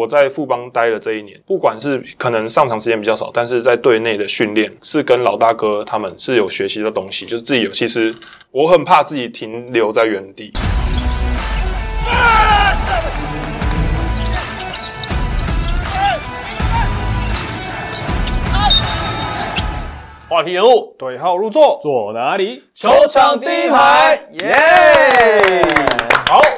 我在富邦待了这一年，不管是可能上场时间比较少，但是在队内的训练是跟老大哥他们是有学习的东西，就是自己有。其实我很怕自己停留在原地。话题人物对号入座，坐哪里？球场第一排，耶！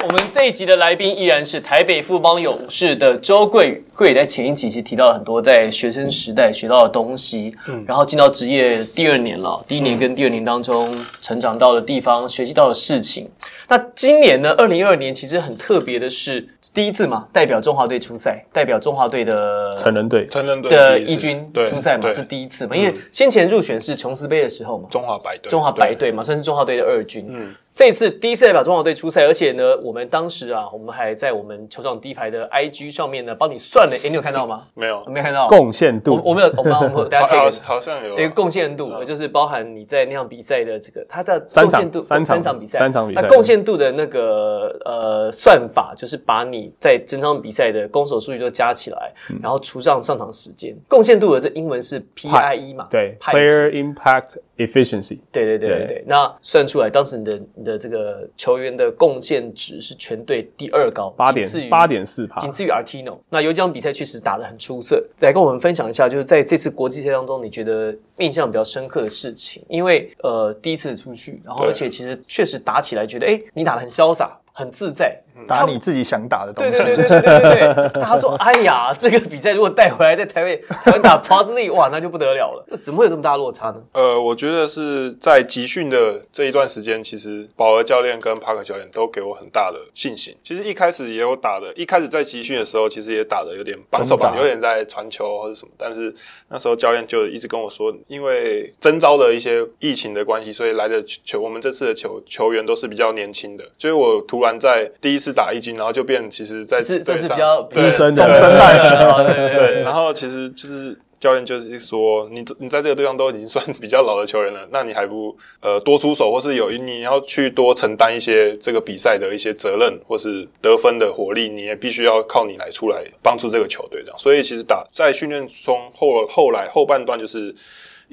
好，我们这一集的来宾依然是台北富邦勇士的周桂宇。桂宇在前一集其实提到了很多在学生时代学到的东西，嗯，然后进到职业第二年了，第一年跟第二年当中成长到的地方，学习到的事情。那今年呢？二零二二年其实很特别的是第一次嘛，代表中华队出赛，代表中华队的成人队成人队的一军出赛嘛，是第一次嘛，因为先前入选是琼斯杯的时候嘛，中华白队，中华白队嘛，算是中华队的二军，嗯。这一次第一次代表中华队出赛，而且呢，我们当时啊，我们还在我们球场第一排的 IG 上面呢，帮你算了。哎，你有看到吗？没有，没看到。贡献度，我我们有，我们我们 大家可以好像有一个贡献度，就是包含你在那场比赛的这个它的贡献度，三场比赛，三场比赛。那贡献度的那个呃算法，就是把你在整场比赛的攻守数据都加起来，然后除上上场时间。贡献度的这英文是 PIE 嘛？对，Player Impact。Efficiency，对对对对对，那算出来，当时你的你的这个球员的贡献值是全队第二高，八点八点四帕，仅次于 Artino。那有几场比赛确实打得很出色，来跟我们分享一下，就是在这次国际赛当中，你觉得印象比较深刻的事情？因为呃，第一次出去，然后而且其实确实打起来，觉得哎，你打得很潇洒。很自在，打你自己想打的东西。对对对对对对对。他说：“哎呀，这个比赛如果带回来在台北打 p o s l y 哇，那就不得了了。怎么会有这么大落差呢？”呃，我觉得是在集训的这一段时间，其实保尔教练跟帕克教练都给我很大的信心。其实一开始也有打的，一开始在集训的时候，其实也打的有点绑手绑，有点在传球或者什么。但是那时候教练就一直跟我说，因为征召的一些疫情的关系，所以来的球，我们这次的球球员都是比较年轻的，所以我突然。在第一次打一军，然后就变，其实，在是这是比较资深的，对，然后其实就是教练就是说，你你在这个队上都已经算比较老的球员了，那你还不呃多出手，或是有你要去多承担一些这个比赛的一些责任，或是得分的火力，你也必须要靠你来出来帮助这个球队这样。所以其实打在训练中后后来后半段就是。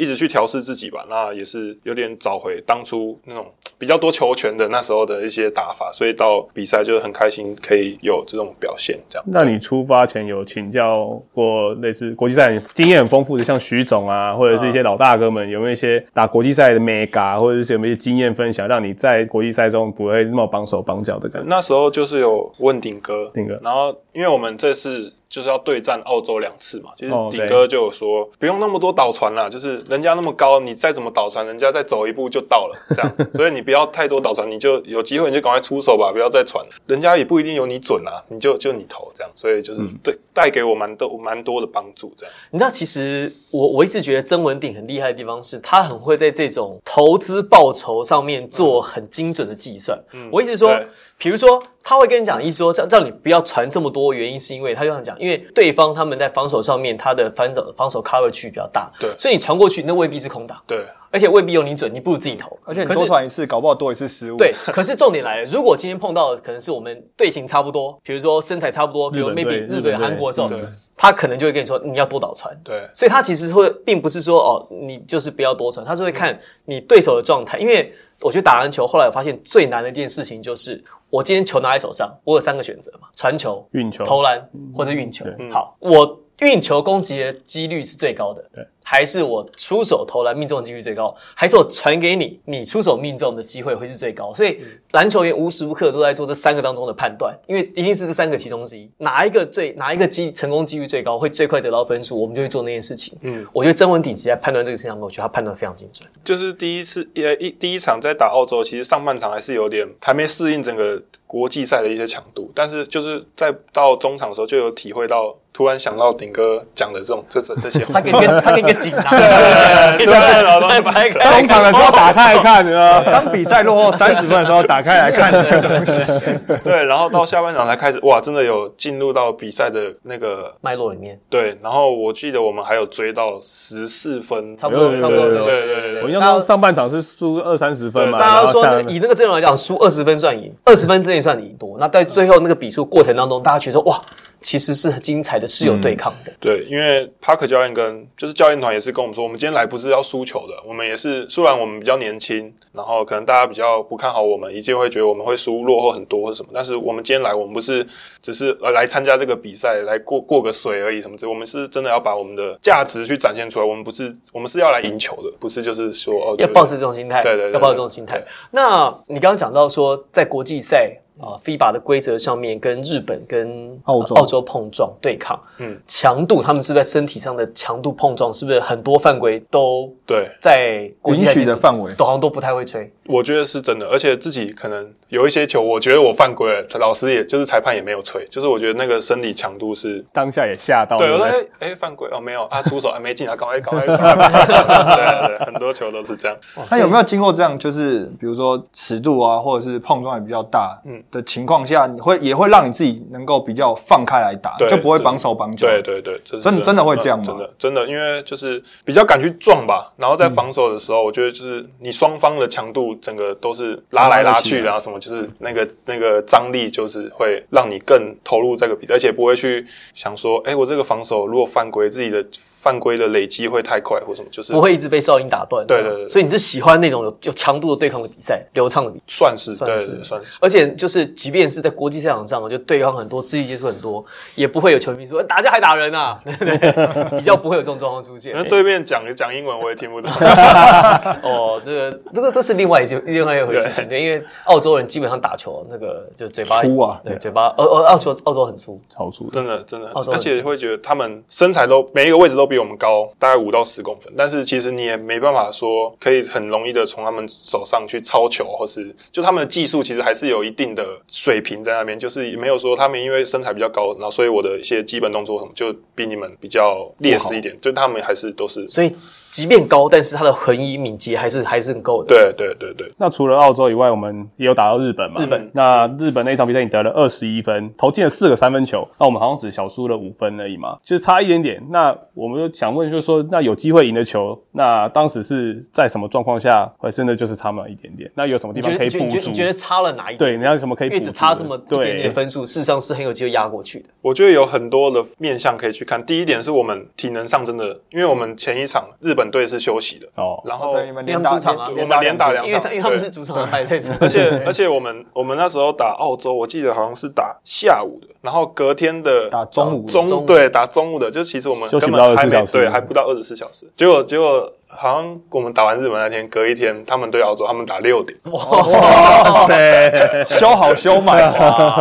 一直去调试自己吧，那也是有点找回当初那种比较多球权的那时候的一些打法，所以到比赛就是很开心可以有这种表现。这样，那你出发前有请教过类似国际赛经验很丰富的，像徐总啊，或者是一些老大哥们，有没有一些打国际赛的 mega，或者是有没有一些经验分享，让你在国际赛中不会那么绑手绑脚的感觉？那时候就是有问鼎哥，鼎哥，然后因为我们这次。就是要对战澳洲两次嘛，就是顶哥就有说不用那么多导船啦，就是人家那么高，你再怎么导船，人家再走一步就到了，这样，所以你不要太多导船，你就有机会你就赶快出手吧，不要再传，人家也不一定有你准啊，你就就你投这样，所以就是对带给我蛮多蛮多的帮助这样。你知道，其实我我一直觉得曾文鼎很厉害的地方是他很会在这种投资报酬上面做很精准的计算。嗯，我一直说。比如说，他会跟你讲，意思说叫叫你不要传这么多，原因是因为他就想讲，因为对方他们在防守上面，他的防守防守 cover 区比较大，对，所以你传过去那未必是空档，对，而且未必有你准，你不如自己投，而且你多传一次，搞不好多一次失误，对。可是重点来了，如果今天碰到可能是我们队形差不多，比如说身材差不多，比如 maybe 日本、韩国的时候，他可能就会跟你说你要多导传，对。所以他其实会并不是说哦，你就是不要多传，他是会看你对手的状态，因为我去打篮球，后来我发现最难的一件事情就是。我今天球拿在手上，我有三个选择嘛：传球、运球、投篮或者运球。好，我运球攻击的几率是最高的。对。还是我出手投篮命中的几率最高，还是我传给你，你出手命中的机会会是最高。所以篮球员无时无刻都在做这三个当中的判断，因为一定是这三个其中之一，哪一个最哪一个机成功几率最高，会最快得到分数，我们就会做那件事情。嗯，我觉得曾文鼎直在判断这个事情上，我觉得他判断非常精准。就是第一次呃一第一场在打澳洲，其实上半场还是有点还没适应整个国际赛的一些强度，但是就是在到中场的时候就有体会到。突然想到顶哥讲的这种这这这些，他给你个他给你个锦囊，对对对，中场的时候打开来看，当比赛落后三十分的时候打开来看这个东西，对，然后到下半场才开始，哇，真的有进入到比赛的那个脉络里面。对，然后我记得我们还有追到十四分，差不多差不多，对对对。我印象中上半场是输二三十分嘛，大家说以那个阵容来讲，输二十分算赢，二十分之内算赢多。那在最后那个比数过程当中，大家觉得哇。其实是很精彩的，是有对抗的。对，因为帕克教练跟就是教练团也是跟我们说，我们今天来不是要输球的，我们也是虽然我们比较年轻，然后可能大家比较不看好我们，一定会觉得我们会输落后很多或者什么，但是我们今天来，我们不是只是呃来参加这个比赛来过过个水而已什么之类，我们是真的要把我们的价值去展现出来，我们不是我们是要来赢球的，不是就是说哦就是要保持这种心态，对对对要保持这种心态。那你刚刚讲到说，在国际赛啊、FIBA 的规则上面，跟日本跟澳洲澳洲碰撞对抗，嗯嗯，强度，他们是在身体上的强度碰撞，是不是很多犯规都对，在国际赛允许的范围都好像都不太会吹？我觉得是真的，而且自己可能有一些球，我觉得我犯规了，老师也就是裁判也没有吹，就是我觉得那个生理强度是。当下也吓到，对，对我说哎哎犯规哦没有啊出手啊没进啊，赶快赶快赶快！对对对，很多球都是这样。那有没有经过这样，就是比如说尺度啊，或者是碰撞也比较大嗯的情况下，你会也会让你自己能够比较放开来打，就不会绑手绑脚。对对对，真真的会这样吗嗯真的真的，因为就是比较敢去撞吧，然后在防守的时候，我觉得就是你双方的强度整个都是拉来拉去然后，什么就是那个那个张力，就是会让你更投入这个比赛，而且不会去想说，哎，我这个防守如果犯规，自己的犯规的累积会太快或什么，就是不会一直被哨音打断。对对对所以你是喜欢那种有有强度的对抗的比赛，流畅的比赛。算是算是算是。而且就是，即便是在国际赛场上，就对抗很多，肢体接触很多，也不会有球迷说打架还打人啊，对不对？比较不会有这种状况出现。那对面讲讲英文我也听不懂，哦，这个这个这是另外一件另外一回事情，对，因为澳洲人基本上打球那个就嘴巴粗啊对，嘴巴，呃呃，澳洲澳洲很粗，超粗。真的真的。澳洲，而且会觉得他们身材都每一个位置都比我们高，大概五到十公分，但是其实你也没办法说可以很容易的从他们手上去抄球，或是就他们的技术其实还是有一定的水平在那边，就是没有说他们因为身材比较高，然后所以我的一些基本动作什么就比你们比较劣势一点，就他们还是都是所以即便高，但是他的横移敏捷还是还是很够的。对对对对，那除了澳洲以外，我们也有打到日本嘛？日本那日本那一场比赛你得了二十一分，投进了四个三分球，那我们好像只小输了五分而已嘛，其实差一点点。那我们就想问，就是说，那有机会赢的球，那当时是在什么状况下，还真的就是差那么一点点？那有什么地方可以补足你觉得你觉得？觉得差了哪一点？对，你要有什么可以补足的？因为只差这么一点点，分数，事实上是很有机会压过去的。我觉得有很多的面向可以去看。第一点是我们体能上真的，因为我们前一场日本队是休息的，哦，然后，连打他们主场啊我们连打两场，因为他因为他们是主场的败赛者，而且而且我们我们那时候打澳洲，我记得好像是打下午的，然后隔天的打中午中对打中午的，就其实我们休息不到24根本还没小时。对还不到二十四小时，结果结果好像我们打完日本那天，隔一天他们对澳洲，他们打六点，哇。塞，修好修满，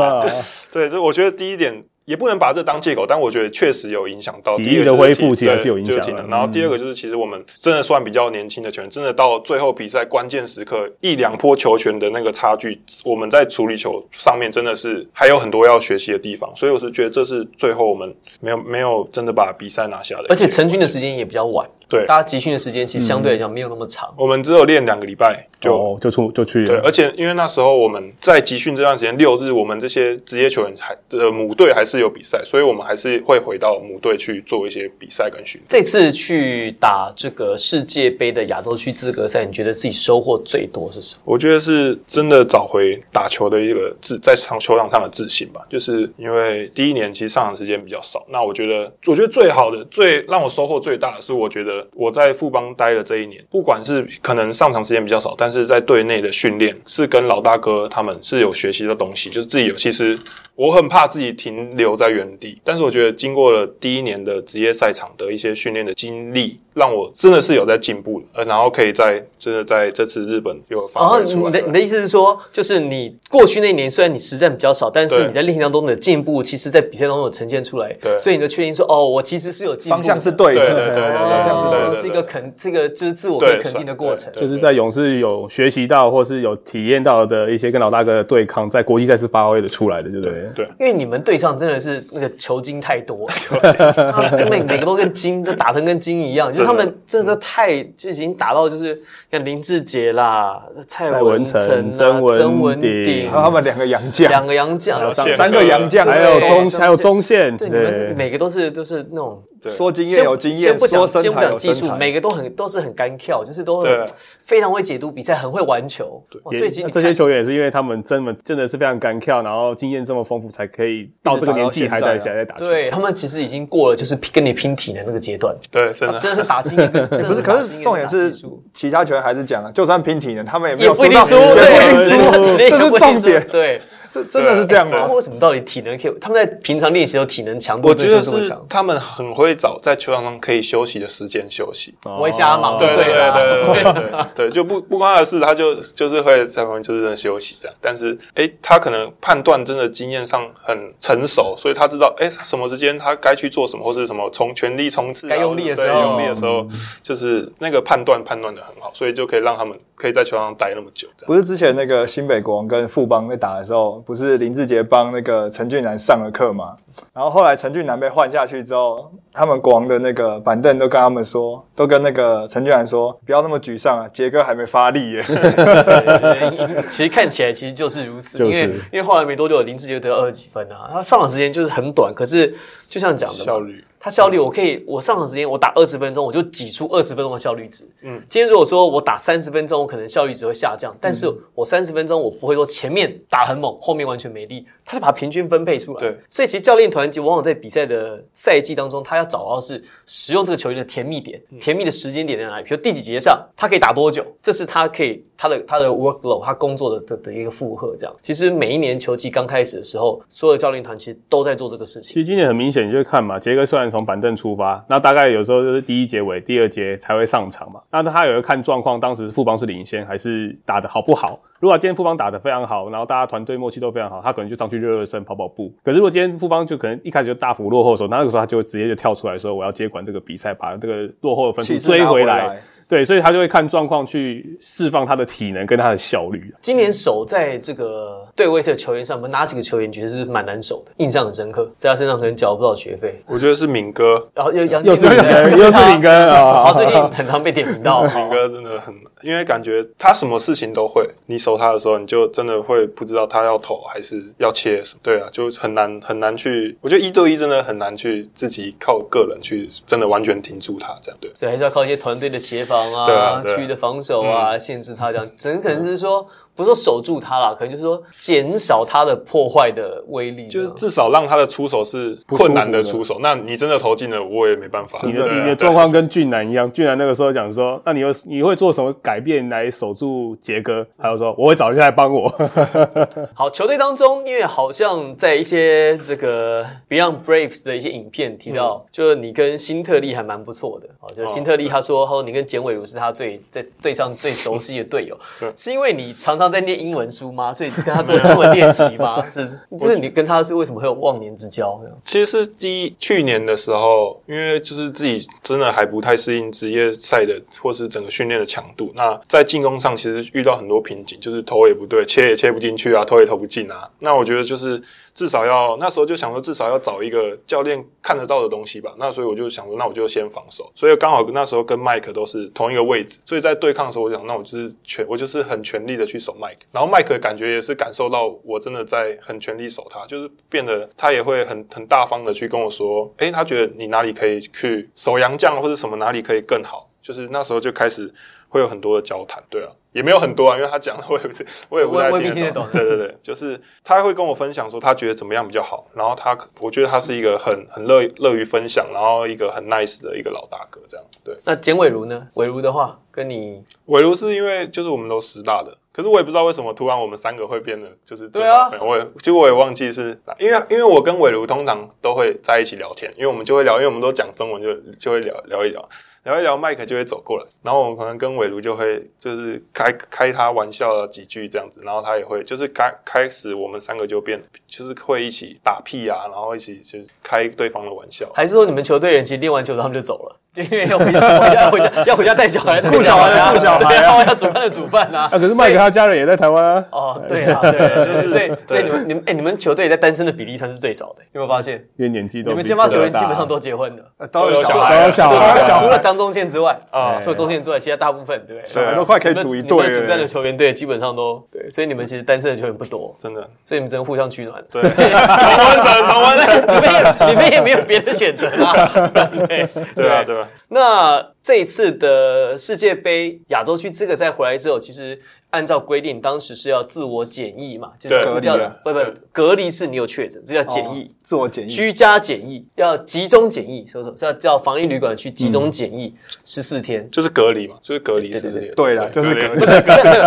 对，所以我觉得第一点。也不能把这当借口，但我觉得确实有影响到体第一个的恢复体其实是有影响的对就是然后第二个就是，其实我们真的算比较年轻的球员，真的到最后比赛关键时刻一两波球权的那个差距，我们在处理球上面真的是还有很多要学习的地方。所以我是觉得这是最后我们没有没有真的把比赛拿下的，而且成军的时间也比较晚，对大家集训的时间其实相对来讲没有那么长。我们只有练两个礼拜就。哦，就出就去对，而。且因为那时候我们在集训这段时间，六日我们这些职业球员还呃母队还是有比赛，所以我们还是会回到母队去做一些比赛跟训练。这次去打这个世界杯的亚洲区资格赛，你觉得自己收获最多是什么？我觉得是真的找回打球的一个自在场球场上的自信吧，就是因为第一年其实上场时间比较少，那我觉得我觉得最好的、最让我收获最大的是，我觉得我在富邦待的这一年，不管是可能上场时间比较少，但是在队内的训练是跟老大哥他们是有学习的东西，就是自己有其实。我很怕自己停留在原地，但是我觉得经过了第一年的职业赛场的一些训练的经历，让我真的是有在进步的，呃，然后可以在真的在这次日本有发哦，挥出来你的你的意思是说，就是你过去那一年虽然你实战比较少，但是你在练习当中的进步，其实在比赛当中有呈现出来。对。所以你就确定说，哦，我其实是有进步，方向是对的，对对对对对方向是对是一个肯，这个就是自我可以对肯定的过程。就是在勇士有学习到，或是有体验到的一些跟老大哥的对抗，在国际赛是发挥的出来的，对不对？对。因为你们对上真的是那个球精太多，他们每每个都跟精都打成跟精一样，就是他们真的太就已经打到就是像林志杰啦、蔡蔡文文成曾文曾文鼎鼎还有他们两个洋将，两个洋将，三个洋将，还有对中还有中线，对你们每个都是都是那种对说经验有经验，先不讲先不讲技术每个都很都是很干跳，就是都对。很非常会解读比赛，很会玩球。哦所以这些球员也是因为他们真的真的是非常干跳，然后经验这么丰富，才可以到这个年纪还在还在打球。对他们其实已经过了就是跟你拼体能那个阶段，对，真的。真的是打经验跟，真的不是，打可是重点是其他球员还是讲了，就算拼体能，他们也没也有到不一定输，不一定输，对这是重点，对，这真的是这样他们吗？为什么到底体能可以？他们在平常练习的时候体能强度我觉得是这么强，他们很会找在球场上可以休息的时间休息。哦不会瞎忙对对对对对对对 对，就不不关他的事，他就就是会在旁边就是休息这样。但是哎，他可能判断真的经验上很成熟，所以他知道哎什么时间他该去做什么，或是什么从全力冲刺啊，该用力的时候对用力的时候，就是那个判断判断的很好，所以就可以让他们可以在球场上待那么久。不是之前那个新北国王跟富邦在打的时候，不是林志杰帮那个陈俊南上了课吗？然后后来陈俊南被换下去之后，他们国王的那个板凳都跟他们说，都跟那个陈俊南说，不要那么沮丧啊，杰哥还没发力耶。对其实看起来其实就是如此，就是因为因为后来没多久林志杰得二十几分啊，他上场时间就是很短，可是就像讲的效率，他效率我可以，我上场时间我打二十分钟，我就挤出二十分钟的效率值。嗯嗯，今天如果说我打三十分钟，我可能效率值会下降，但是嗯我三十分钟我不会说前面打很猛，后面完全没力，他就把它平均分配出来。对，所以其实教练团结往往在比赛的赛季当中，他要找到是使用这个球员的甜蜜点，嗯甜蜜的时间点在哪里？比如第几节上，他可以打多久？这是他可以他的他的 workload，他工作的的的一个负荷。这样，其实每一年球季刚开始的时候，所有的教练团其实都在做这个事情。其实今年很明显，你就看嘛，杰哥虽然从板凳出发，那大概有时候就是第一节尾、第二节才会上场嘛。那他有个看状况，当时富邦是领先还是打的好不好？如果今天富邦打得非常好，然后大家团队默契都非常好，他可能就上去热热身、跑跑步。可是如果今天富邦就可能一开始就大幅落后的时候，那那个时候他就会直接就跳出来说，我要接管这个比赛，把这个落后的分数追回来。对，所以他就会看状况去释放他的体能跟他的效率。今年守在这个对位置的球员上，我们哪几个球员觉得是蛮难守的，印象很深刻，在他身上可能缴不到学费，我觉得是敏哥，然后又杨又是敬敏又是敏哥啊，好，最近很常被点名到，敏哥真的很，因为感觉他什么事情都会，你守他的时候，你就真的会不知道他要投还是要切什么。对啊，就很难很难去，我觉得一对一真的很难去自己靠个人去真的完全停住他这样。对，所以还是要靠一些团队的协防对啊啊，对啊区域的防守啊，限制他这样，只能可能是说。不是说守住他啦，可能就是说减少他的破坏的威力，就是至少让他的出手是困难的出手。那你真的投进了，我也没办法。你的你的状况跟俊男一样，俊男那个时候讲说，那你有你会做什么改变来守住杰哥？还有说我会找人来帮我。好，球队当中，因为好像在一些这个 Beyond Braves 的一些影片提到，就是你跟辛特利还蛮不错的。哦，就辛特利他说，他说你跟简伟如是他最在队上最熟悉的队友，是因为你常常在念英文书吗？所以跟他做英文练习吗？是，就是你跟他是为什么会有忘年之交？呢其实是第一去年的时候，因为就是自己真的还不太适应职业赛的或是整个训练的强度。那在进攻上其实遇到很多瓶颈，就是投也不对，切也切不进去啊，投也投不进啊。那我觉得就是至少要那时候就想说，至少要找一个教练看得到的东西吧。那所以我就想说，那我就先防守。所以刚好那时候跟麦克都是同一个位置，所以在对抗的时候，我想那我就是全我就是很全力的去守麦克。然后麦克感觉也是感受到我真的在很全力守他，就是变得他也会很很大方的去跟我说，诶，他觉得你哪里可以去守洋将或者什么哪里可以更好，就是那时候就开始会有很多的交谈，对啊，也没有很多啊，因为他讲的我也不我也不太听得懂，对对对，就是他会跟我分享说他觉得怎么样比较好，然后他我觉得他是一个很很乐乐于分享，然后一个很 nice 的一个老大哥这样，对。那简伟如呢？伟如的话，跟你伟如是因为就是我们都师大的，可是我也不知道为什么突然我们三个会变得就是最对啊好朋友我也其实我也忘记是因为因为我跟伟如通常都会在一起聊天，因为我们就会聊，因为我们都讲中文就就会聊聊一聊。聊一聊，麦克就会走过来，然后我们可能跟伟如就会就是开开他玩笑几句这样子，然后他也会就是开开始我们三个就变就是会一起打屁啊，然后一起就是开对方的玩笑。还是说你们球队人其实练完球他们就走了，就因为要回家回家回家要回家带小孩，顾小孩啊，顾小孩啊。对啊，要煮饭的煮饭啊。啊，可是卖给他家人也在台湾啊。哦，对。啊，对，所以 所以你们你们哎，你们球队在单身的比例算是最少的，有没有发现？因为年纪都你们先发球员基本上都结婚的，呃都有小孩，都有小孩除了张忠宪之外啊。除了忠宪之外，其他大部分对。不对？小孩都快可以组一队你们主战的。球员队基本上都对，所以你们其实单身的球员不多，真的，所以你们只能互相取暖。对，同温层，同温层，你们也你们也没有别的选择啊。对对啊，对啊，那这一次的世界杯亚洲区资格赛回来之后，其实按照规定，当时是要自我检疫嘛，就是叫隔离啊不不隔离是你有确诊，这叫检疫。哦自我检疫，居家检疫要集中检疫，所以说是要叫防疫旅馆去集中检疫十四天。就是隔离嘛，就是隔离十四天。对啦，就是隔离。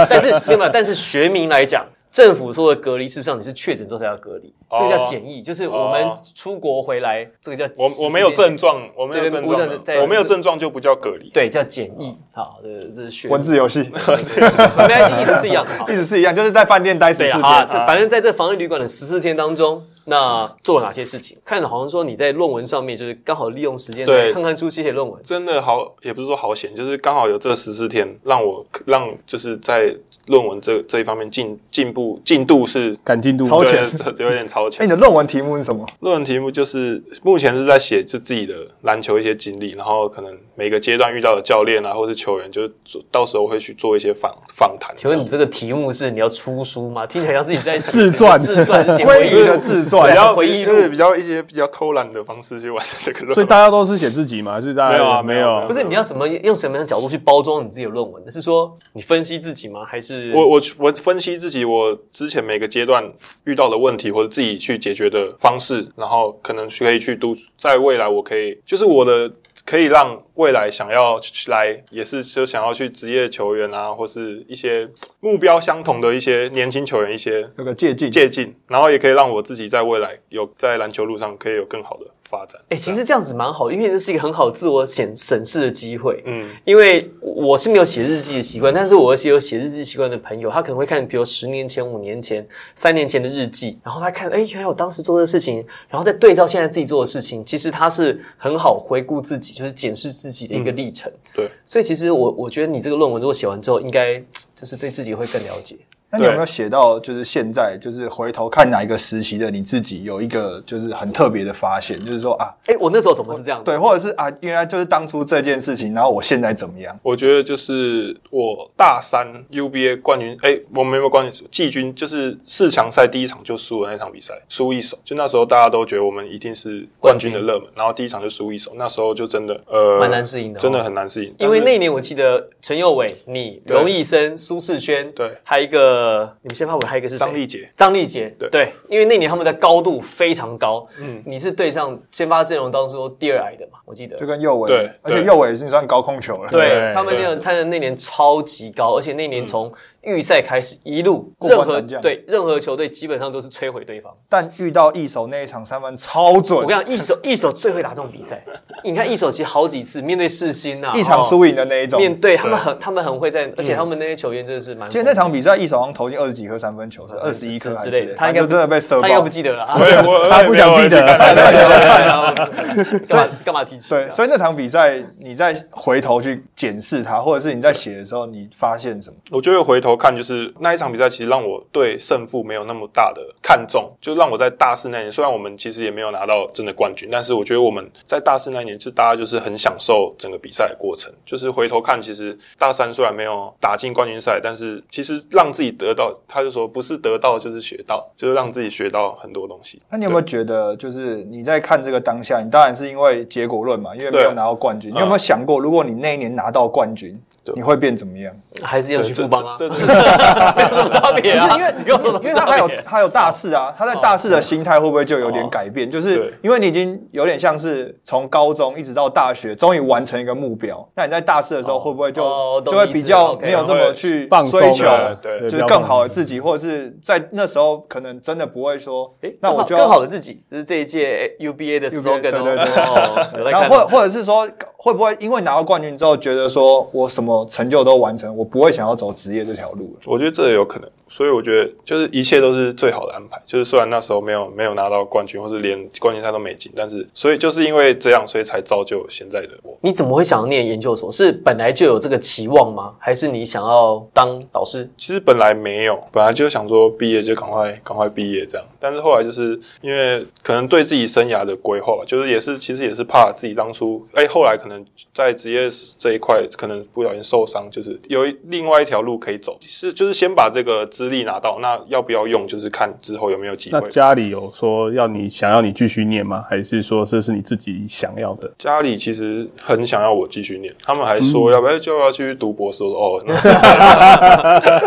但是另外，但是学名来讲，政府说的隔离，事实上你是确诊之后才要隔离，哦这个叫检疫，就是我们哦出国回来，这个叫我我没有症状，我没有对症无症在状，我没有症状就不叫隔离。对，叫检疫。好，这这是学文字游戏 没关系，意思是一样的。好意思是一样，就是在饭店待十四对啊，好啊，天。这反正在这防疫旅馆的十四天当中，那做了哪些事情？看着好像说你在论文上面就是刚好利用时间对看看书、写写论文。真的好，也不是说好险，就是刚好有这十四天，让我让就是在论文这这一方面进进步进度是赶进度超前 这有点超前哎，前你。的论文题目是什么？论文题目就是目前是在写自自己的篮球一些经历，然后可能每个阶段遇到的教练啊，或是球员，就是到时候会去做一些访访谈。请问你这个题目是你要出书吗？听起来像是你在 自传自传写回忆的自传对比较回忆录就是比较一些比较偷懒的方式去完成这个论文。所以大家都是写自己吗？还是大家没有啊没没有没有不是你要怎么用什么样的角度去包装你自己的论文？是说你分析自己吗？还是我我我分析自己我之前每个阶段遇到的问题，或者自己去解决的方式，然后可能可以去读，在未来我可以就是我的可以让未来想要来也是就想要去职业球员啊，或是一些目标相同的一些年轻球员一些那个借鉴。借鉴，然后也可以让我自己在未来有在篮球路上可以有更好的发展。哎、其实这样子蛮好，因为这是一个很好自我显审视的机会。嗯，因为我是没有写日记的习惯，但是我有些有写日记习惯的朋友，他可能会看，比如十年前、五年前、三年前的日记，然后他看，哎，原来我当时做的事情，然后再对照现在自己做的事情，其实他是很好回顾自己，就是检视自己的一个历程。对，所以其实我我觉得你这个论文如果写完之后，应该就是对自己会更了解。那你有没有写到，就是现在，就是回头看哪一个实习的你自己有一个就是很特别的发现，就是说啊，哎，我那时候怎么是这样？对，或者是啊，原来就是当初这件事情，然后我现在怎么样？我觉得就是我大三 UBA 冠军，哎，我们有没有冠军？季军就是四强赛第一场就输了那场比赛，输一手。就那时候大家都觉得我们一定是冠军的热门，然后第一场就输一手，那时候就真的呃蛮难适应的哦真的很难适应。因为那一年我记得陈佑伟、你、对龙义生、苏世轩，对还有一个你们先发尾还有一个是张丽杰。张丽杰，对。因为那年他们的高度非常高，嗯，你是对上先发阵容当中第二矮的嘛，我记得。就。跟右伟，对而且对。右伟是算高控球了，对对他们那个，他的那年超级高，而且那年从预赛开始一路，任何对任何球队基本上都是摧毁对方。但遇到一手那一场三分超准我跟，你讲，一手一手最会打这种比赛。你看一手其实好几次面对世新啊，哦一场输赢的那一种。面对他们很他们很会在，而且他们那些球员真的是蛮。其实那场比赛一手好像投进二十几颗三分球，是二十一颗还是之类的，他应该真的被射爆他应该不。记得了啊。我我 他不想记得 干嘛干嘛提起？对，所以那场比赛你再回头去检视他，或者是你在写的时候，你发现什么？我就会回头看，就是那一场比赛，其实让我对胜负没有那么大的看重，就让我在大四那年，虽然我们其实也没有拿到真的冠军，但是我觉得我们在大四那年，就大家就是很享受整个比赛的过程。就是回头看，其实大三虽然没有打进冠军赛，但是其实让自己得到，他就说不是得到就是学到，就是让自己学到很多东西。那你有没有觉得，就是你在看这个当下，你当然是因为结果论嘛，因为没有拿到冠军。你有没有想过，如果你那一年拿到冠军，对你会变怎么样？还是要去富邦啊？这这这没有什么差别啊？不是因为你跟我说因为他还有他有大四啊，他在大四的心态会不会就有点改变？就是因为你已经有点像是从高中一直到大学，终于完成一个目标。那你在大四的时候会不会就就会比较没有这么去放松追求了，对就是更好的自己，或者是在那时候可能真的不会说，哎那我就更好的自己，这是这一届 UBA 的 slogan 对对对哦。然后或或者是说，会不会因为拿到冠军之后，觉得说我什么成就都完成，我不会想要走职业这条路？我觉得这也有可能，所以我觉得就是一切都是最好的安排。就是虽然那时候没有没有拿到冠军，或是连冠军赛都没进，但是所以就是因为这样，所以才造就现在的我。你怎么会想要念研究所？是本来就有这个期望吗？还是你想要当导师？其实本来没有，本来就想说毕业就赶快赶快毕业这样，但是后来就是因为可能对自己生涯的规划吧，就是也是其实也是怕自己当初哎、后来可能在职业这一块可能不小心受伤，就是有一另外一条路可以走，是就是先把这个资资历拿到，那要不要用，就是看之后有没有机那会。家里有说要你想要你继续念吗？还是说这是你自己想要的？家里其实很想要我继续念，他们还说要不要就要继续读博士。我说哦，那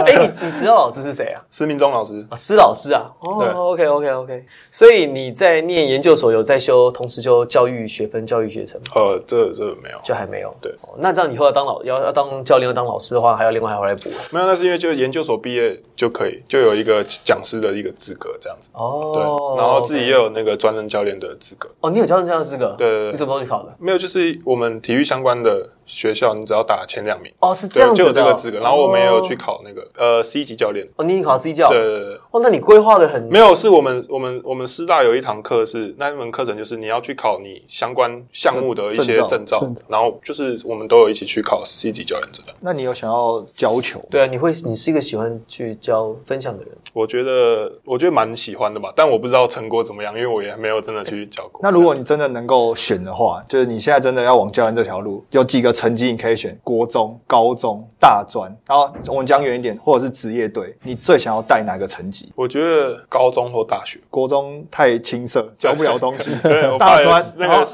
哎，你你指导老师是谁啊？施明忠老师啊，施老师啊。哦，OK OK OK。所以你在念研究所有在修，同时修教育学分、教育学程吗？呃，这这没有，就还没有。对哦，那这样以后要当老要要当教练要当老师的话，还要另外还要来补。没有，那是因为就研究所毕业就可以，就有一个讲师的一个资格这样子哦。对，哦，然后自己也有那个专任教练的资格。哦，你有教练这样的资格？对对对你什么时候去考的？没有，就是我们体育相关的学校，你只要打前两名，哦，是这样子的就有这个资格。然后我们也有去考那个呃 C 级教练。哦，你考 C 教。对对对，哦，那你规划的很没有，是我们我们我们师大有一堂课是那一门课程，就是你要去考你相关项目的一些证照，然后就是我们都有一起去考 C 级教练证。那你有想要教球？对啊，你会你是一个喜欢去教分享的人。我觉得我觉得蛮喜欢的吧，但我不知道成果怎么样，因为我也没有真的去教过。那如果你真的能够选的话，就是你现在真的要往教练这条路，有几个成绩你可以选：国中、高中、大专，然后我们讲远一点，或者是职业队，你最想要带哪个成绩？我觉得高中或大学，国中太青涩，教不了东西 大专那个然后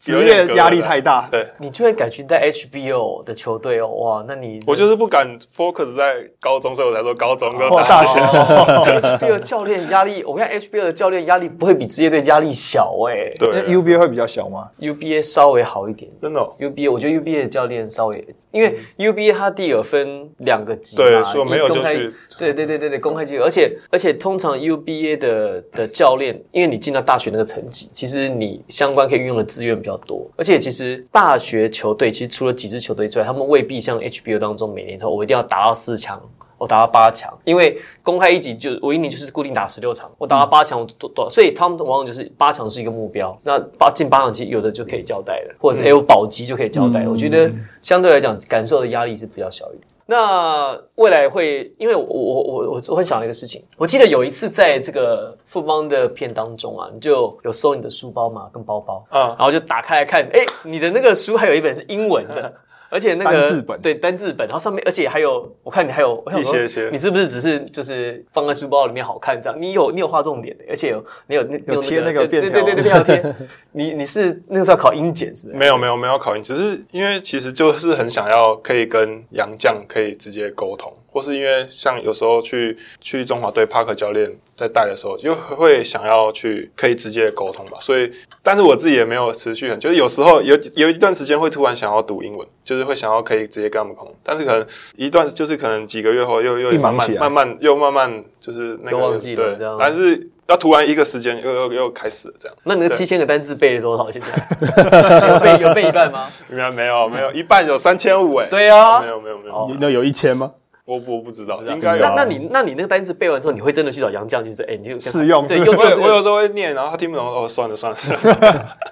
职业压力太大。对，你居然敢去带 HBO 的球队哦，哇，那你我就是不敢 focus 在高中，所以我才说高中跟大学。哦 HBO 教练压力，我看 HBO 的教练压力不会比职业队压力小哎、对，UBA 会比较小吗？UBA 稍微好一点。真的哦。UBA，我觉得 UBA 的教练稍微，因为 UBA 它第有分两个级嘛，对所以没有公开对对对对对，公开机构，而且而且通常 UBA 的的教练，因为你进到大学那个层级，其实你相关可以运用的资源比较较多，而且其实大学球队其实除了几支球队之外，他们未必像 HBO 当中每年说我一定要打到四强。我打到八强，因为公开一级就我一年就是固定打十六场，我打到八强我多多，所以他们往往就是八强是一个目标。那八进八强其实有的就可以交代了，或者是哎我保级就可以交代了。我觉得相对来讲感受的压力是比较小一点。那未来会，因为我我我我我会想到一个事情，我记得有一次在这个富邦的片当中啊，你就有收你的书包嘛跟包包，啊然后就打开来看，哎，你的那个书还有一本是英文的。而且那个单字本对单字本，然后上面而且还有，我看你还有我想说一些些你是不是只是就是放在书包里面好看这样？你有你有画重点的，而且有你有那有贴那个对便条对对对便条贴。你你是那个时候考英检是不是？没有没有没有考英，只是因为其实就是很想要可以跟杨绛可以直接沟通，或是因为像有时候去去中华队帕克教练在带的时候，就会想要去可以直接沟通吧。所以，但是我自己也没有持续很，就是有时候有有一段时间会突然想要读英文，就是会想要可以直接跟他们沟通，但是可能一段就是可能几个月后又又慢慢慢慢又慢慢就是那个忘记了对这样，但是要突然一个时间又又又开始了这样。那你那七千个单字背了多少？现在 有背有背一半吗？没有没有没有，一半有三千五哎。对啊没有没有没有，哦那有一千吗？我我不知道，应该有。那那你那你那个单词背完之后，你会真的去找杨绛，就是哎，你就试用对，用我有时候会念，然后他听不懂，哦，算了算了。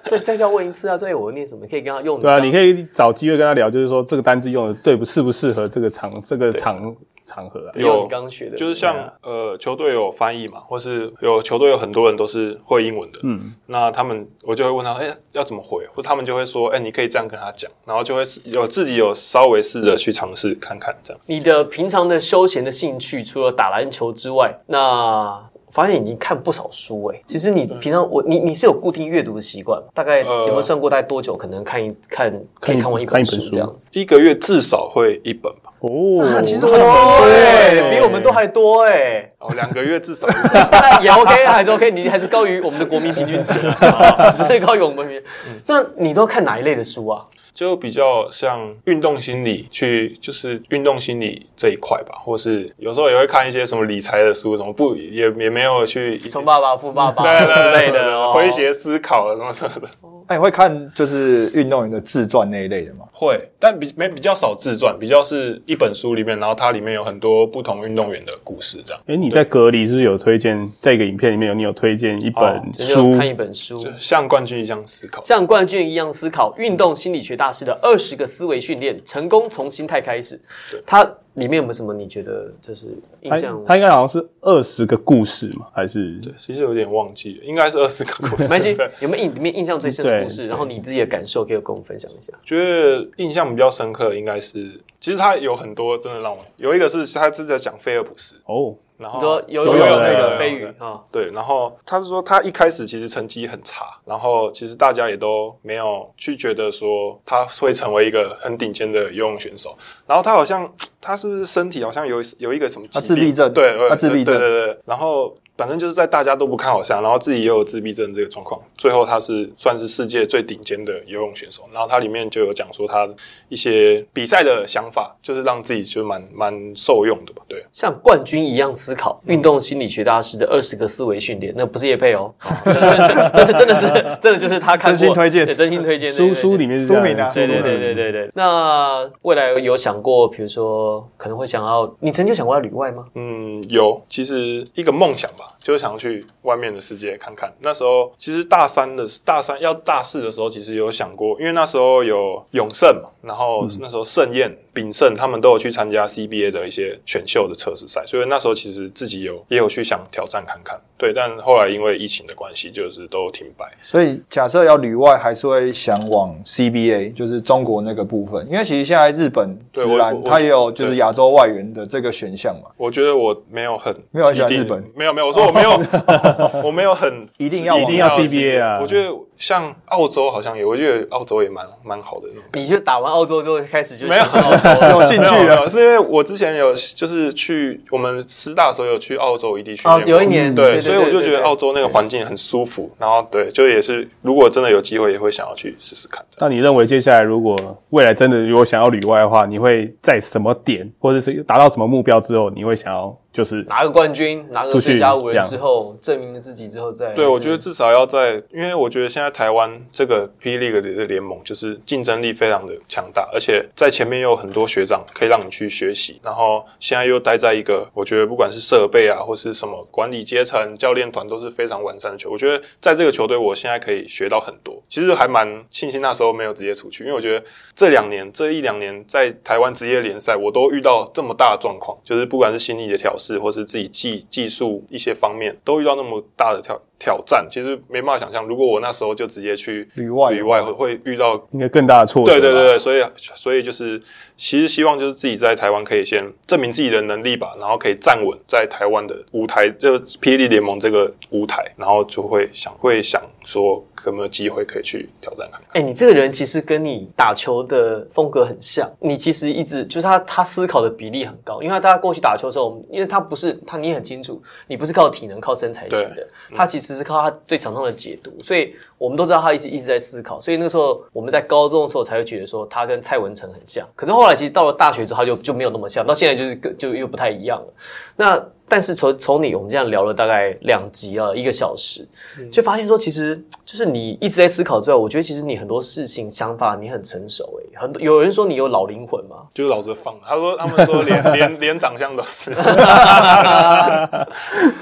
所以再叫问一次啊，所以我念什么可以跟他用？对啊，你可以找机会跟他聊，就是说这个单词用的对不适不适合这个场这个场场合啊。有。你刚刚学的，就是像呃，球队有翻译嘛，或是有球队有很多人都是会英文的，嗯，那他们我就会问他，哎、要怎么回？或他们就会说，哎、你可以这样跟他讲，然后就会有自己有稍微试着去尝试看看这样。你的平常的休闲的兴趣，除了打篮球之外，那发现已经看不少书哎、其实你平常我你你是有固定阅读的习惯吗，大概呃有没有算过大概多久可能看一看可以看完一本书。这样子？一个月至少会一本吧，哦，其实很对，比我们都还多哎、哦，两个月至少。那也 OK，还是 OK，你还是高于我们的国民平均值，你是高于我们平均。那你都看哪一类的书啊？就比较像运动心理去，就是运动心理这一块吧，或是有时候也会看一些什么理财的书，什么不也也没有去穷爸爸、富爸爸对对之类对的哦，诙谐思考什么什么的。那你会看就是运动员的自传那一类的吗？会，但比没比较少自传，比较是一本书里面，然后它里面有很多不同运动员的故事，这样。哎，你在隔离是不是有推荐，在一个影片里面有你有推荐一本哦就是书，看一本书，像冠军一样思考。像冠军一样思考运动心理学大师的二十个思维训练，成功从心态开始。它里面有没有什么你觉得就是印象？它应该好像是二十个故事嘛，还是对其实有点忘记了，应该是二十个故事。没关系，有没有印里面印象最深的故事？然后你自己的感受可以跟我们分享一下。觉得印象比较深刻的应该是，其实他有很多真的让我有一个是他是在讲菲尔普斯，哦，然后游泳泳的那个飞鱼啊，对，然后他是说他一开始其实成绩很差，然后其实大家也都没有去觉得说他会成为一个很顶尖的游泳选手。然后他好像 他是不是身体好像有有一个什么疾他自闭症对，他自闭症对对对。然后反正就是在大家都不看好下，然后自己也有自闭症这个状况，最后他是算是世界最顶尖的游泳选手。然后他里面就有讲说他一些比赛的想法，就是让自己就蛮蛮受用的吧。对，像冠军一样思考，运动心理学大师的二十个思维训练，那不是叶佩哦，真的真的真的是真的就是他看过真心推荐对真心推荐书书里面是这样书名啊对对对对对对。那未来有想过，比如说可能会想要，你曾经想过要旅外吗？嗯，有，其实一个梦想吧，就想去外面的世界看看。那时候其实大三的大三要大四的时候，其实有想过，因为那时候有永盛嘛，然后那时候盛宴、炳盛他们都有去参加 CBA 的一些选秀的测试赛，所以那时候其实自己有也有去想挑战看看。对，但后来因为疫情的关系，就是都停摆。所以假设要旅外，还是会想往 CBA，就是中国那个部分，因为其实现在日本直对我我男它也有就是亚洲外援的这个选项嘛。我觉得我没有很没有很喜欢一定日本。没有没有，我说我没有，我没有很一定要一定要 CBA 啊。我觉得像澳洲好像有，我觉得澳洲也蛮蛮好的那种。你就打完澳洲之后开始就没有 有兴趣了，是因为我之前有就是去我们师大的时候有去澳洲异地训练哦，有一年，对，所以我就觉得澳洲那个环境很舒服，然后对，就也是如果真的有机会，也会想要去试试看。那你认为接下来如果未来真的如果想要旅外的话，你会在什么点，或者是达到什么目标之后，你会想要就是拿个冠军，拿个最佳五人之后，证明了自己之后再对，我觉得至少要在，因为我觉得现在台湾这个霹雳 League 的联盟就是竞争力非常的强大，而且在前面有很多学长可以让你去学习，然后现在又待在一个我觉得不管是设备啊，或是什么管理阶层、教练团都是非常完善的球，我觉得在这个球队我现在可以学到很多，其实还蛮庆幸那时候没有直接出去，因为我觉得这两年这一两年在台湾职业联赛我都遇到这么大的状况，就是不管是心理的调试，或是自己技技术一些方面，都遇到那么大的挑挑战，其实没办法想象，如果我那时候就直接去旅外旅外会会遇到。应该更大的挫折。对对对对，所以所以就是，其实希望就是自己在台湾可以先证明自己的能力吧，然后可以站稳在台湾的舞台，就霹雳联盟这个舞台，然后就会想会想说有没有机会可以去挑战看看。哎、你这个人其实跟你打球的风格很像。你其实一直就是他，他思考的比例很高，因为他大家过去打球的时候，因为他不是他，你也很清楚，你不是靠体能、靠身材型的，他其实只是靠他最常常的解读。所以我们都知道他一直一直在思考。所以那时候我们在高中的时候才会觉得说他跟蔡文成很像。可是后来其实到了大学之后，他就就没有那么像，到现在就是就又不太一样了。那但是从从你我们这样聊了大概两集啊，一个小时，就发现说，其实就是你一直在思考之外，我觉得其实你很多事情想法你很成熟诶、很多有人说你有老灵魂嘛，就是老是放，他说他们说连 连连长相都是，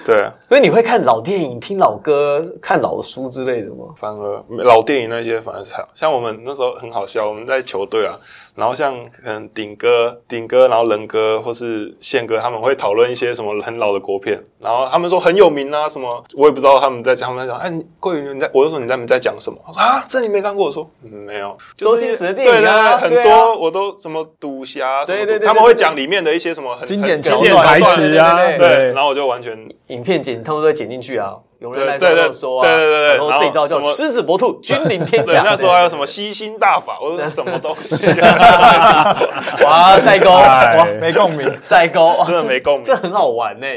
对，啊所以你会看老电影、听老歌、看老书之类的吗？反而老电影那些反而是好像我们那时候很好笑，我们在球队啊，然后像可能顶哥、顶哥，然后仁哥或是宪哥，他们会讨论一些什么很老的国片，然后他们说很有名啊，什么我也不知道他们在讲，他们在讲，哎，你桂云你在，我就说你在你在讲什么？啊？这你没看过？我说、嗯、没有，就是周星驰的电影啊对很多我都什么赌侠，对对对对他们会讲里面的一些什么很经典很桥段经典桥台段词啊，对然后我就完全影片剪他们都会剪进去啊，有人来对对跟我说啊，对对对对然后这一招叫狮子搏兔，君临天下。那时候还有什么吸星大法，我说什么东西、哇代沟哎。哇没共鸣。代沟，哇真的没共鸣。这这很好玩呢。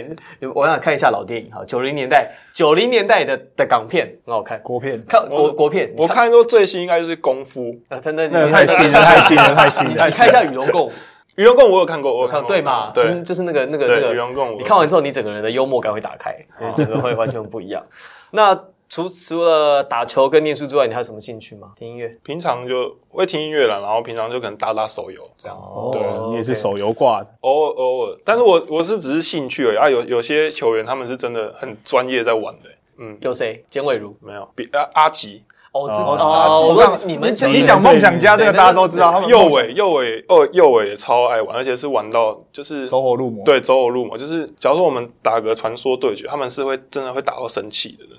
我想看一下老电影哈，九零年代九零年代的的港片很好看，国片。看国国片，我看过最新应该就是功夫，啊，真的太新了，太新了，太新你了。你看一下《与龙共舞》，鱼龙共我有看过，我有看过，对嘛？就是对，就是那个那个对那个与龙共舞。你看完之后，你整个人的幽默感会打开，对整个会完全不一样。那除除了打球跟念书之外，你还有什么兴趣吗？听音乐？平常就会听音乐了，然后平常就可能打打手游这样，对，哦你也是手游挂的，偶尔偶尔，但是我我是只是兴趣而已。啊，有有些球员他们是真的很专业在玩的，嗯，有谁？简伟如？没有比啊阿吉，哦，知哦哦，我问你们你讲梦想家这个大家都知道，他们右尾右尾哦右尾也超爱玩，而且是玩到就是走火入魔。对走火入魔，就是假如说我们打个传说对决，他们是会真的会打到生气的人。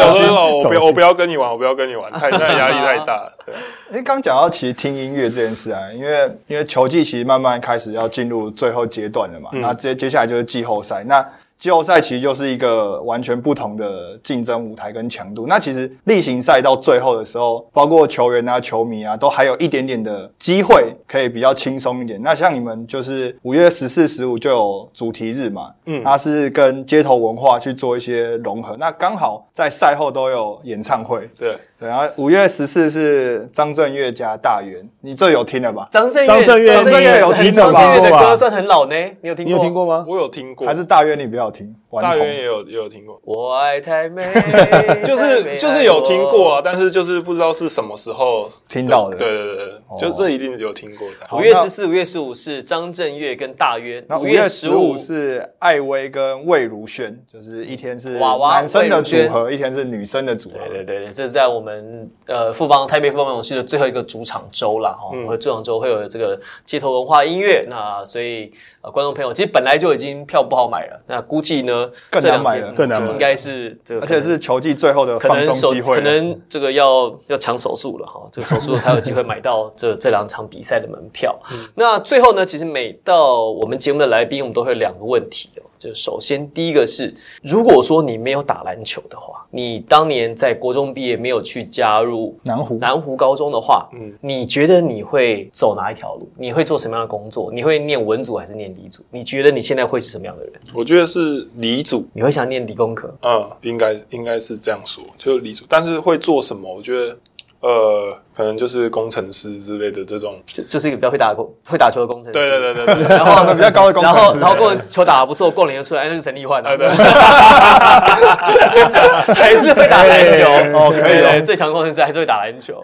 有时候我不要我不要跟你玩，我不要跟你玩，太太压力太大了。对，因为刚讲到其实听音乐这件事啊，因为因为球季其实慢慢开始要进入最后阶段了嘛，那接接下来就是季后赛，那。季后赛其实就是一个完全不同的竞争舞台跟强度。那其实例行赛到最后的时候，包括球员啊、球迷啊，都还有一点点的机会可以比较轻松一点。那像你们就是五月十四、十五就有主题日嘛，嗯，它是跟街头文化去做一些融合。那刚好在赛后都有演唱会，对，对，然后五月十四是张震岳加大元，你这有听了吧？张震岳，张震岳张震岳有听过吧张震岳的歌算很老呢，你有听过？你有听过吗？我有听过，还是大约你比较听，大约也有也有听过。我爱太美，就是就是有听过啊，但是就是不知道是什么时候听到的对对对对，就这一定有听过的。五月十四、五月十五是张震岳跟大约，那五月月十十五五是艾薇跟魏如萱，就是一天是娃娃男生的组合，一天是女生的组合。对对对对，这是在我们呃富邦台北富邦勇士的最后一个主场周啦，哈、嗯和主场周会有这个街头文化音乐，那所以呃观众朋友其实本来就已经票不好买了，那估计呢更这两天难买了更难买应该是这个而，且是球季最后的可放能手松机会，可能这个要要抢手术了哈，这个手术才有机会买到这这两场比赛的门票。那最后呢，其实每到我们节目的来宾，我们都会有两个问题哦。就首先第一个是，如果说你没有打篮球的话，你当年在国中毕业没有去加入南湖南湖高中的话，嗯你觉得你会走哪一条路？你会做什么样的工作？你会念文组还是念理组？你觉得你现在会是什么样的人？我觉得是理组，你会想念理工科？嗯，应该应该是这样说，就是理组。但是会做什么？我觉得呃，可能就是工程师之类的这种。就就是一个比较会打工、会打球的工程师。对对对对对。然后比较高的工程师然后然后过球打得不错，过年就出来，哎那就是陈立焕了。对 还是会打篮球哦可以哦对最强工程师还是会打篮球。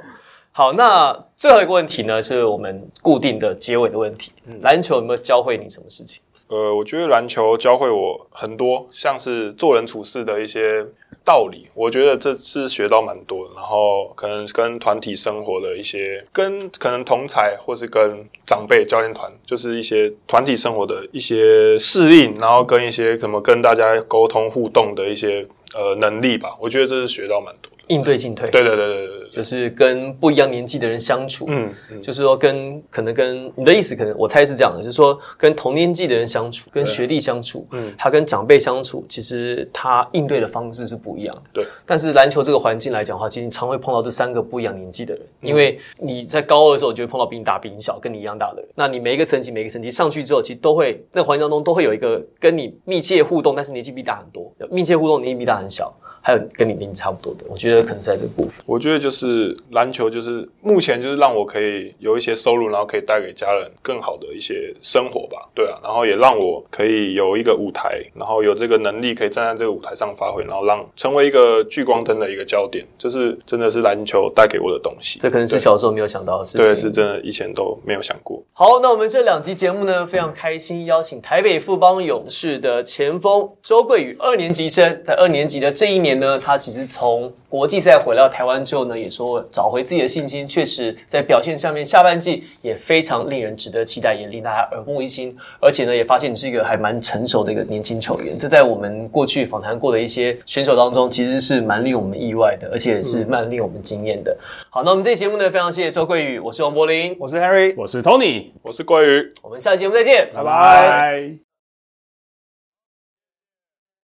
好，那最后一个问题呢，是我们固定的结尾的问题。篮球有没有教会你什么事情？呃，我觉得篮球教会我很多，像是做人处事的一些道理，我觉得这是学到蛮多。然后可能跟团体生活的一些，跟可能同才或是跟长辈、教练团，就是一些团体生活的一些适应，然后跟一些可能跟大家沟通互动的一些呃能力吧。我觉得这是学到蛮多。应对进退，对对对对对就是跟不一样年纪的人相处。嗯嗯，就是说跟可能跟你的意思，可能我猜是这样的，就是说跟同年纪的人相处，跟学弟相处，嗯他跟长辈相处，其实他应对的方式是不一样的。对。但是篮球这个环境来讲的话，其实你常会碰到这三个不一样年纪的人，嗯因为你在高二的时候，你就会碰到比你大、比你小、跟你一样大的人。那你每一个层级、每一个层级上去之后，其实都会那个环境当中都会有一个跟你密切互动，但是年纪比你大很多，密切互动年纪比你大很小，还有跟你年纪差不多的。我觉得可能是在这个部分。我觉得就是篮球，就是目前就是让我可以有一些收入，然后可以带给家人更好的一些生活吧，对啊，然后也让我可以有一个舞台，然后有这个能力可以站在这个舞台上发挥，然后让成为一个聚光灯的一个焦点，这是真的是篮球带给我的东西。这可能是小时候没有想到的事情。对，是真的以前都没有想过。好，那我们这两集节目呢，非常开心邀请台北富邦勇士的前锋周桂宇二年级生，在二年级的这一年呢，他其实从国际赛回到台湾之后呢，也说找回自己的信心，确实在表现上面下半季也非常令人值得期待，也令大家耳目一新。而且呢，也发现你是一个还蛮成熟的一个年轻球员，这在我们过去访谈过的一些选手当中，其实是蛮令我们意外的，而且是蛮令我们惊艳的。好，那我们这期节目呢，非常谢谢周桂宇，我是王柏林，我是 Harry，我是 Tony，我是桂宇。我们下期节目再见，拜拜。拜。